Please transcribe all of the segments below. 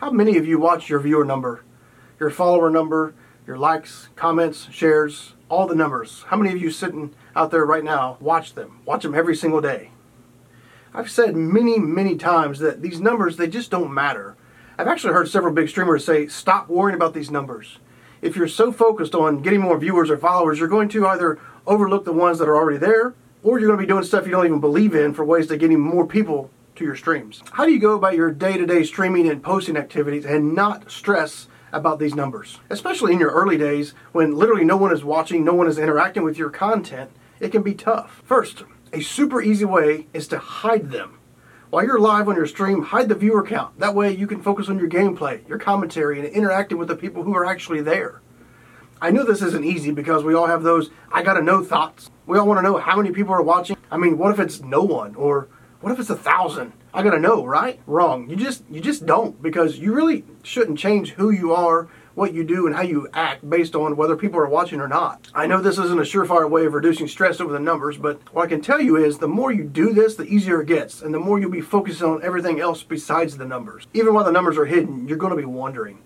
How many of you watch your viewer number, your follower number, your likes, comments, shares, all the numbers? How many of you sitting out there right now watch them? Watch them every single day. I've said many, many times that these numbers, they just don't matter. I've actually heard several big streamers say, stop worrying about these numbers. If you're so focused on getting more viewers or followers, you're going to either overlook the ones that are already there, or you're going to be doing stuff you don't even believe in for ways to getting more people to your streams. How do you go about your day to day streaming and posting activities and not stress about these numbers? Especially in your early days when literally no one is watching, no one is interacting with your content, it can be tough. First, a super easy way is to hide them. While you're live on your stream, hide the viewer count. That way you can focus on your gameplay, your commentary, and interacting with the people who are actually there. I know this isn't easy because we all have those I gotta know thoughts. We all wanna know how many people are watching. I mean, what if it's no one? Or what if it's a thousand? I gotta know, right? Wrong. You just you just don't because you really shouldn't change who you are what you do and how you act based on whether people are watching or not. I know this isn't a surefire way of reducing stress over the numbers, but what I can tell you is the more you do this, the easier it gets, and the more you'll be focusing on everything else besides the numbers. Even while the numbers are hidden, you're going to be wondering.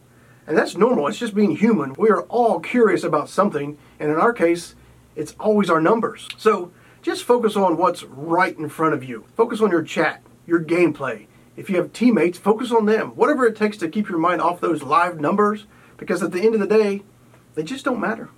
And that's normal, it's just being human. We are all curious about something, and in our case, it's always our numbers. So just focus on what's right in front of you. Focus on your chat, your gameplay. If you have teammates, focus on them. Whatever it takes to keep your mind off those live numbers because at the end of the day, they just don't matter.